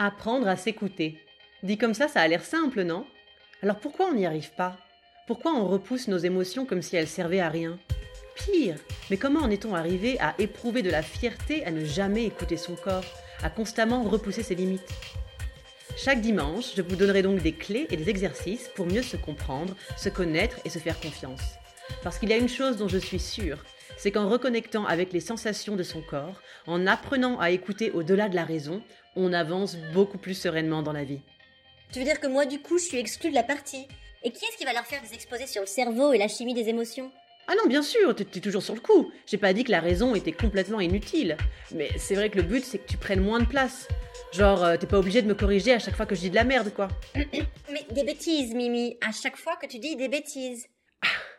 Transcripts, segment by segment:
Apprendre à s'écouter. Dit comme ça, ça a l'air simple, non? Alors pourquoi on n'y arrive pas? Pourquoi on repousse nos émotions comme si elles servaient à rien? Pire, mais comment en est-on arrivé à éprouver de la fierté à ne jamais écouter son corps, à constamment repousser ses limites? Chaque dimanche, je vous donnerai donc des clés et des exercices pour mieux se comprendre, se connaître et se faire confiance. Parce qu'il y a une chose dont je suis sûre, c'est qu'en reconnectant avec les sensations de son corps, en apprenant à écouter au-delà de la raison, on avance beaucoup plus sereinement dans la vie. Tu veux dire que moi, du coup, je suis exclue de la partie Et qui est-ce qui va leur faire des exposés sur le cerveau et la chimie des émotions? Ah non, bien sûr, t'es toujours sur le coup. J'ai pas dit que la raison était complètement inutile. Mais c'est vrai que le but, c'est que tu prennes moins de place. Genre, euh, t'es pas obligé de me corriger à chaque fois que je dis de la merde, quoi. Mais des bêtises, Mimi, à chaque fois que tu dis des bêtises.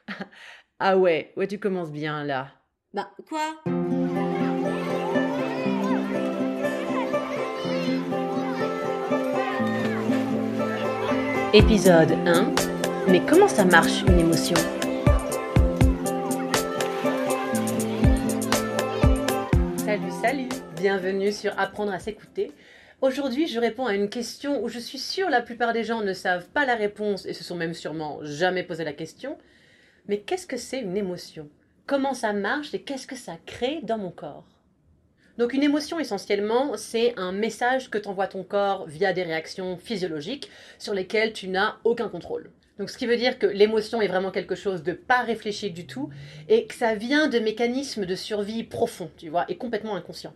Ah ouais, ouais, tu commences bien là. Bah, quoi? Épisode 1 Mais comment ça marche une émotion? Salut, salut Bienvenue sur Apprendre à s'écouter. Aujourd'hui, je réponds à une question où je suis sûre la plupart des gens ne savent pas la réponse et se sont même sûrement jamais posé la question. Mais qu'est-ce que c'est une émotion? Comment ça marche et qu'est-ce que ça crée dans mon corps? Donc une émotion essentiellement, c'est un message que t'envoie ton corps via des réactions physiologiques sur lesquelles tu n'as aucun contrôle. Donc ce qui veut dire que l'émotion est vraiment quelque chose de pas réfléchi du tout et que ça vient de mécanismes de survie profonds, tu vois, et complètement inconscients.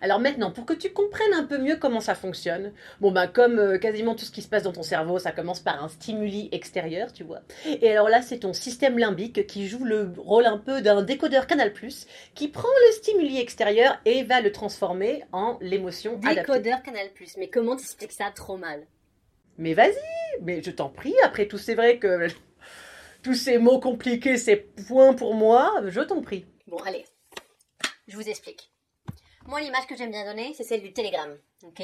Alors maintenant, pour que tu comprennes un peu mieux comment ça fonctionne, bon bah comme euh, quasiment tout ce qui se passe dans ton cerveau, ça commence par un stimuli extérieur, tu vois. Et alors là, c'est ton système limbique qui joue le rôle un peu d'un décodeur Canal+, qui prend le stimuli extérieur et va le transformer en l'émotion adaptée. Décodeur Canal+, mais comment t'expliques ça trop mal? Mais vas-y, mais je t'en prie, après tout c'est vrai que tous ces mots compliqués, c'est point pour moi, je t'en prie. Bon, allez, je vous explique. Moi, l'image que j'aime bien donner, c'est celle du télégramme. Ok?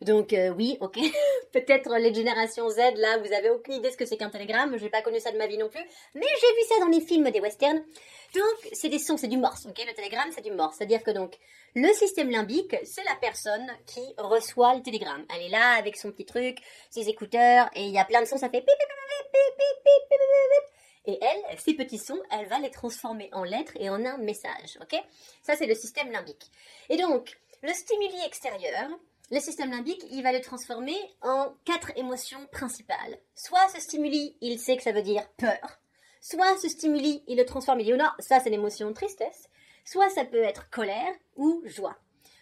Donc, euh, oui, ok. Peut-être les générations Z, là, vous avez aucune idée ce que c'est qu'un télégramme. Je n'ai pas connu ça de ma vie non plus. Mais j'ai vu ça dans les films des westerns. Donc, c'est des sons, c'est du morse. Ok? Le télégramme, c'est du morse. C'est-à-dire que donc, le système limbique, c'est la personne qui reçoit le télégramme. Elle est là avec son petit truc, ses écouteurs, et il y a plein de sons, ça fait et elle, ces petits sons, elle va les transformer en lettres et en un message, ok? Ça, c'est le système limbique. Et donc, le stimuli extérieur, le système limbique, il va le transformer en quatre émotions principales. Soit ce stimuli, il sait que ça veut dire peur. Soit ce stimuli, il le transforme, il dit, oh non, ça c'est l'émotion tristesse. Soit ça peut être colère ou joie.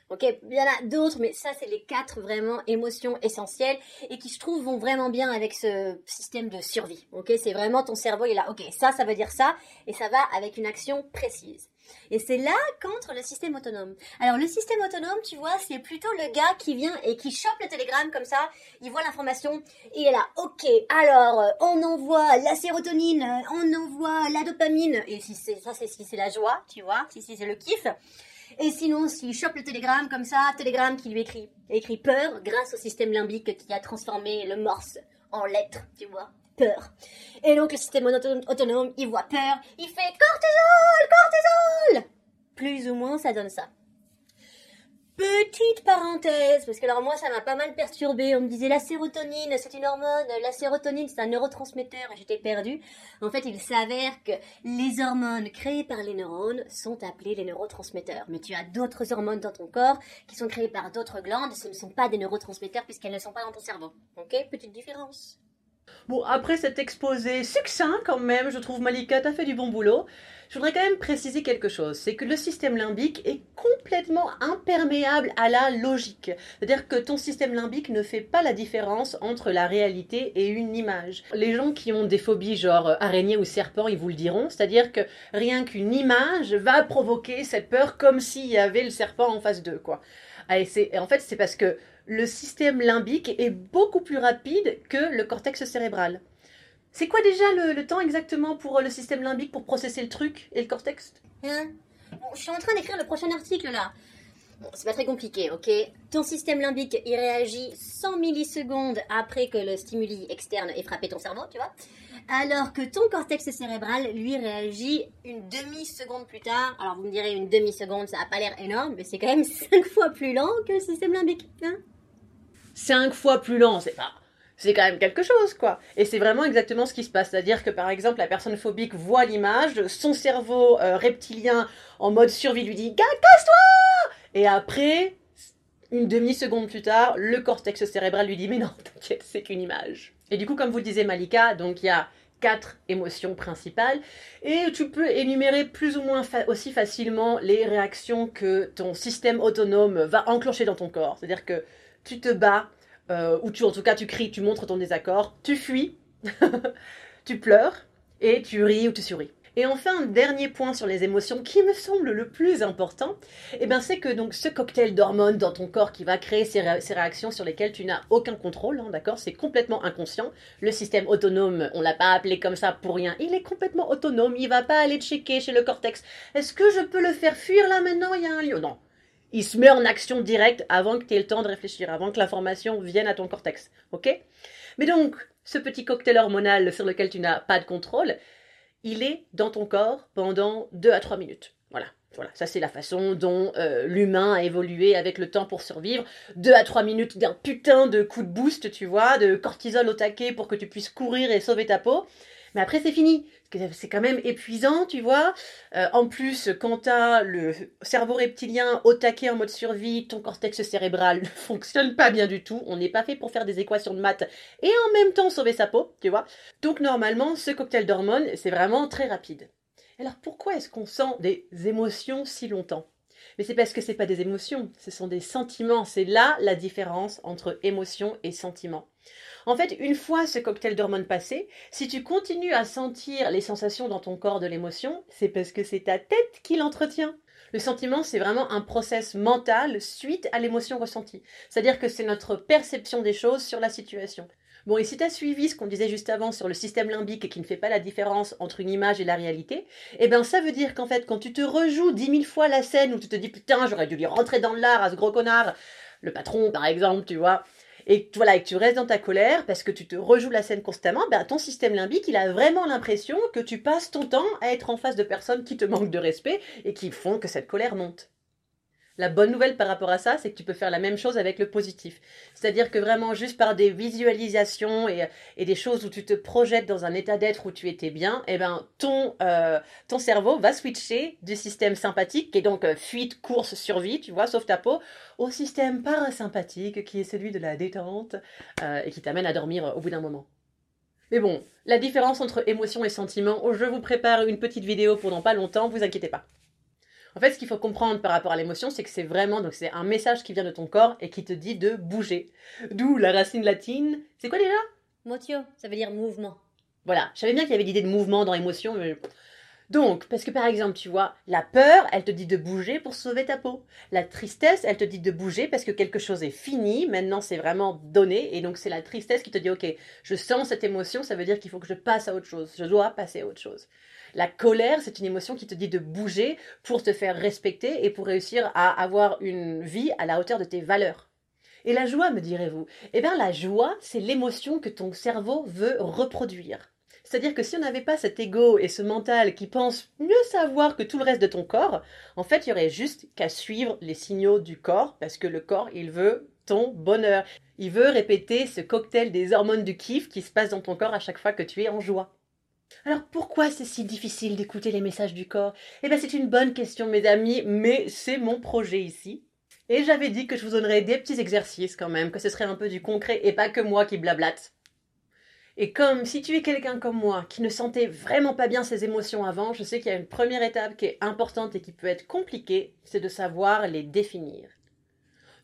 Ok, il y en a d'autres, mais ça, c'est les quatre vraiment émotions essentielles et qui, je trouve, vont vraiment bien avec ce système de survie. Ok, c'est vraiment ton cerveau, il est là, ok, ça, ça veut dire ça, et ça va avec une action précise. Et c'est là qu'entre le système autonome. Alors, le système autonome, tu vois, c'est plutôt le gars qui vient et qui chope le télégramme comme ça, il voit l'information, il est là, ok, alors, euh, on envoie la sérotonine, euh, on envoie la dopamine, et si c'est ça, c'est si c'est la joie, tu vois, si c'est le kiff. Et sinon, s'il chope le télégramme comme ça, télégramme qui lui écrit, écrit peur grâce au système limbique qui a transformé le morse en lettres, tu vois, peur. Et donc le système autonome, il voit peur, il fait cortisol, cortisol Plus ou moins, ça donne ça. Petite parenthèse, parce que alors moi ça m'a pas mal perturbé. On me disait la sérotonine, c'est une hormone, la sérotonine c'est un neurotransmetteur, et j'étais perdue. En fait, il s'avère que les hormones créées par les neurones sont appelées les neurotransmetteurs. Mais tu as d'autres hormones dans ton corps qui sont créées par d'autres glandes, ce ne sont pas des neurotransmetteurs puisqu'elles ne sont pas dans ton cerveau. Ok? Petite différence. Bon, après cet exposé succinct quand même, je trouve Malika, t'as fait du bon boulot. Je voudrais quand même préciser quelque chose, c'est que le système limbique est complètement imperméable à la logique. C'est-à-dire que ton système limbique ne fait pas la différence entre la réalité et une image. Les gens qui ont des phobies genre araignée ou serpent, ils vous le diront, c'est-à-dire que rien qu'une image va provoquer cette peur comme s'il y avait le serpent en face d'eux, quoi. Et en fait, c'est parce que le système limbique est beaucoup plus rapide que le cortex cérébral. C'est quoi déjà le, temps exactement pour euh, le système limbique pour processer le truc et le cortex? Hein? Je suis en train d'écrire le prochain article là. Bon, c'est pas très compliqué, ok? Ton système limbique, il réagit 100 millisecondes après que le stimuli externe ait frappé ton cerveau, tu vois? Alors que ton cortex cérébral, lui, réagit une demi-seconde plus tard. Alors vous me direz, une demi-seconde, ça a pas l'air énorme, mais c'est quand même 5 fois plus lent que le système limbique, hein? Cinq fois plus lent, c'est pas c'est quand même quelque chose, quoi. Et c'est vraiment exactement ce qui se passe. C'est-à-dire que, par exemple, la personne phobique voit l'image, son cerveau euh, reptilien en mode survie lui dit Casse-toi Et après, une demi-seconde plus tard, le cortex cérébral lui dit Mais non, t'inquiète, c'est qu'une image. Et du coup, comme vous le Malika, donc il y a quatre émotions principales et tu peux énumérer plus ou moins aussi facilement les réactions que ton système autonome va enclencher dans ton corps. C'est-à-dire que tu te bats, euh, ou tu, en tout cas tu cries, tu montres ton désaccord, tu fuis, tu pleures et tu ris ou tu souris. Et enfin, dernier point sur les émotions qui me semble le plus important, eh ben, c'est que donc ce cocktail d'hormones dans ton corps qui va créer ces, réactions sur lesquelles tu n'as aucun contrôle, hein, d'accord C'est complètement inconscient. Le système autonome, on l'a pas appelé comme ça pour rien. Il est complètement autonome. Il va pas aller checker chez le cortex. Est-ce que je peux le faire fuir là maintenant? Il y a un lieu? Non. Il se met en action directe avant que tu aies le temps de réfléchir, avant que l'information vienne à ton cortex. Ok? Mais donc, ce petit cocktail hormonal sur lequel tu n'as pas de contrôle, il est dans ton corps pendant 2 à 3 minutes. Voilà. Voilà, ça c'est la façon dont euh, l'humain a évolué avec le temps pour survivre. 2 à 3 minutes d'un putain de coup de boost, tu vois, de cortisol au taquet pour que tu puisses courir et sauver ta peau. Mais après, c'est fini. C'est quand même épuisant, tu vois. Euh, en plus, quand tu as le cerveau reptilien au taquet en mode survie, ton cortex cérébral ne fonctionne pas bien du tout. On n'est pas fait pour faire des équations de maths et en même temps sauver sa peau, tu vois. Donc, normalement, ce cocktail d'hormones, c'est vraiment très rapide. Alors, pourquoi est-ce qu'on sent des émotions si longtemps? Mais c'est parce que ce pas des émotions, ce sont des sentiments. C'est là la différence entre émotion et sentiment. En fait, une fois ce cocktail d'hormones passé, si tu continues à sentir les sensations dans ton corps de l'émotion, c'est parce que c'est ta tête qui l'entretient. Le sentiment, c'est vraiment un process mental suite à l'émotion ressentie. C'est-à-dire que c'est notre perception des choses sur la situation. Bon, et si tu as suivi ce qu'on disait juste avant sur le système limbique qui ne fait pas la différence entre une image et la réalité, eh bien ça veut dire qu'en fait, quand tu te rejoues dix mille fois la scène où tu te dis putain, j'aurais dû lui rentrer dans l'art à ce gros connard, le patron par exemple, tu vois, et voilà, et que tu restes dans ta colère parce que tu te rejoues la scène constamment, ben, ton système limbique, il a vraiment l'impression que tu passes ton temps à être en face de personnes qui te manquent de respect et qui font que cette colère monte. La bonne nouvelle par rapport à ça, c'est que tu peux faire la même chose avec le positif. C'est-à-dire que vraiment, juste par des visualisations et, des choses où tu te projettes dans un état d'être où tu étais bien, eh ben, ton, euh, ton cerveau va switcher du système sympathique, qui est donc euh, fuite, course, survie, tu vois, sauf ta peau, au système parasympathique, qui est celui de la détente euh, et qui t'amène à dormir au bout d'un moment. Mais bon, la différence entre émotion et sentiment, je vous prépare une petite vidéo pour pas longtemps, vous inquiétez pas. En fait, ce qu'il faut comprendre par rapport à l'émotion, c'est que c'est vraiment, donc c'est un message qui vient de ton corps et qui te dit de bouger. D'où la racine latine. C'est quoi déjà? Motio, ça veut dire mouvement. Voilà, je savais bien qu'il y avait l'idée de mouvement dans l'émotion, mais... Donc, parce que par exemple, tu vois, la peur, elle te dit de bouger pour sauver ta peau. La tristesse, elle te dit de bouger parce que quelque chose est fini, maintenant c'est vraiment donné, et donc c'est la tristesse qui te dit, ok, je sens cette émotion, ça veut dire qu'il faut que je passe à autre chose, je dois passer à autre chose. La colère, c'est une émotion qui te dit de bouger pour te faire respecter et pour réussir à avoir une vie à la hauteur de tes valeurs. Et la joie, me direz-vous? Eh bien, la joie, c'est l'émotion que ton cerveau veut reproduire. C'est-à-dire que si on n'avait pas cet ego et ce mental qui pense mieux savoir que tout le reste de ton corps, en fait, il y aurait juste qu'à suivre les signaux du corps, parce que le corps, il veut ton bonheur. Il veut répéter ce cocktail des hormones du kiff qui se passe dans ton corps à chaque fois que tu es en joie. Alors pourquoi c'est si difficile d'écouter les messages du corps? Eh bien c'est une bonne question mes amis, mais c'est mon projet ici. Et j'avais dit que je vous donnerais des petits exercices quand même, que ce serait un peu du concret et pas que moi qui blablate. Et comme si tu es quelqu'un comme moi qui ne sentait vraiment pas bien ses émotions avant, je sais qu'il y a une première étape qui est importante et qui peut être compliquée, c'est de savoir les définir.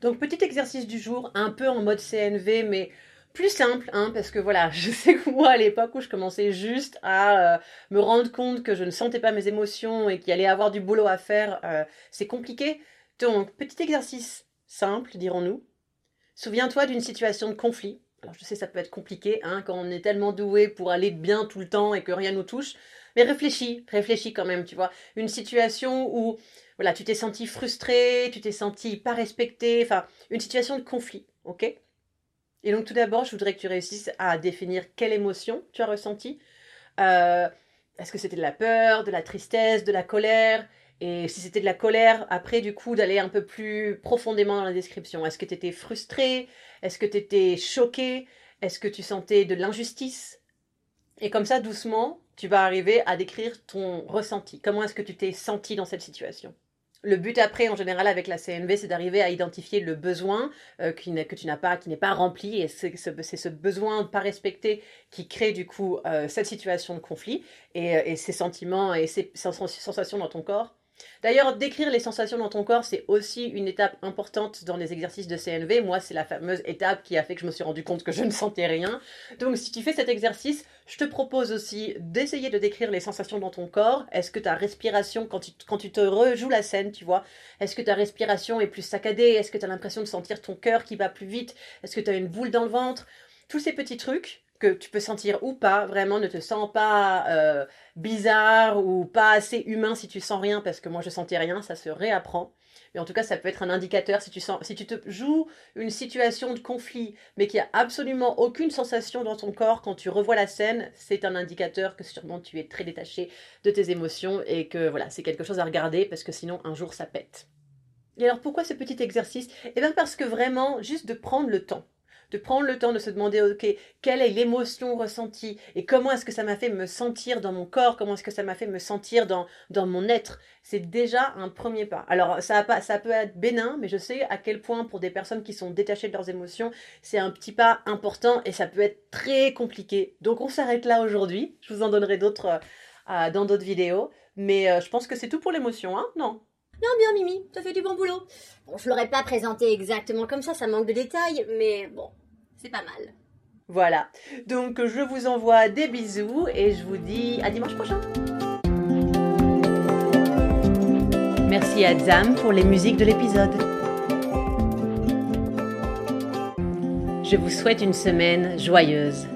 Donc petit exercice du jour, un peu en mode CNV, mais plus simple, hein, parce que voilà, je sais que moi, à l'époque où je commençais juste à euh, me rendre compte que je ne sentais pas mes émotions et qu'il allait avoir du boulot à faire, euh, c'est compliqué. Donc, petit exercice simple, dirons-nous. Souviens-toi d'une situation de conflit. Alors, je sais, ça peut être compliqué, hein, quand on est tellement doué pour aller bien tout le temps et que rien nous touche. Mais réfléchis, réfléchis quand même, tu vois. Une situation où, voilà, tu t'es senti frustré, tu t'es senti pas respecté, enfin, une situation de conflit, ok? Et donc tout d'abord, je voudrais que tu réussisses à définir quelle émotion tu as ressenti. Euh, est-ce que c'était de la peur, de la tristesse, de la colère? Et si c'était de la colère, après, du coup, d'aller un peu plus profondément dans la description. Est-ce que tu étais frustré? Est-ce que tu étais choqué? Est-ce que tu sentais de l'injustice? Et comme ça, doucement, tu vas arriver à décrire ton ressenti. Comment est-ce que tu t'es senti dans cette situation? Le but après, en général, avec la CNV, c'est d'arriver à identifier le besoin euh, que tu n'as pas, qui n'est pas rempli, et c'est ce, besoin pas respecté qui crée du coup euh, cette situation de conflit. Et, euh, et ces sentiments et ces sensations dans ton corps D'ailleurs, décrire les sensations dans ton corps, c'est aussi une étape importante dans les exercices de CNV. Moi, c'est la fameuse étape qui a fait que je me suis rendu compte que je ne sentais rien. Donc, si tu fais cet exercice, je te propose aussi d'essayer de décrire les sensations dans ton corps. Est-ce que ta respiration, quand tu, quand tu te rejoues la scène, tu vois, est-ce que ta respiration est plus saccadée? Est-ce que tu as l'impression de sentir ton cœur qui va plus vite? Est-ce que tu as une boule dans le ventre? Tous ces petits trucs que tu peux sentir ou pas, vraiment ne te sens pas euh, bizarre ou pas assez humain si tu sens rien, parce que moi je sentais rien, ça se réapprend. Mais en tout cas, ça peut être un indicateur si tu sens, si tu te joues une situation de conflit, mais qu'il n'y a absolument aucune sensation dans ton corps quand tu revois la scène, c'est un indicateur que sûrement tu es très détaché de tes émotions et que voilà, c'est quelque chose à regarder parce que sinon un jour ça pète. Et alors pourquoi ce petit exercice? Eh bien parce que vraiment, juste de prendre le temps de prendre le temps de se demander, ok, quelle est l'émotion ressentie et comment est-ce que ça m'a fait me sentir dans mon corps, comment est-ce que ça m'a fait me sentir dans, mon être. C'est déjà un premier pas. Alors, ça, peut être bénin, mais je sais à quel point pour des personnes qui sont détachées de leurs émotions, c'est un petit pas important et ça peut être très compliqué. Donc, on s'arrête là aujourd'hui. Je vous en donnerai d'autres euh, dans d'autres vidéos. Mais euh, je pense que c'est tout pour l'émotion, hein Non? Bien, bien, Mimi, ça fait du bon boulot. Bon, je l'aurais pas présenté exactement comme ça, ça manque de détails, mais bon, c'est pas mal. Voilà. Donc je vous envoie des bisous et je vous dis à dimanche prochain. Merci à Zam pour les musiques de l'épisode. Je vous souhaite une semaine joyeuse.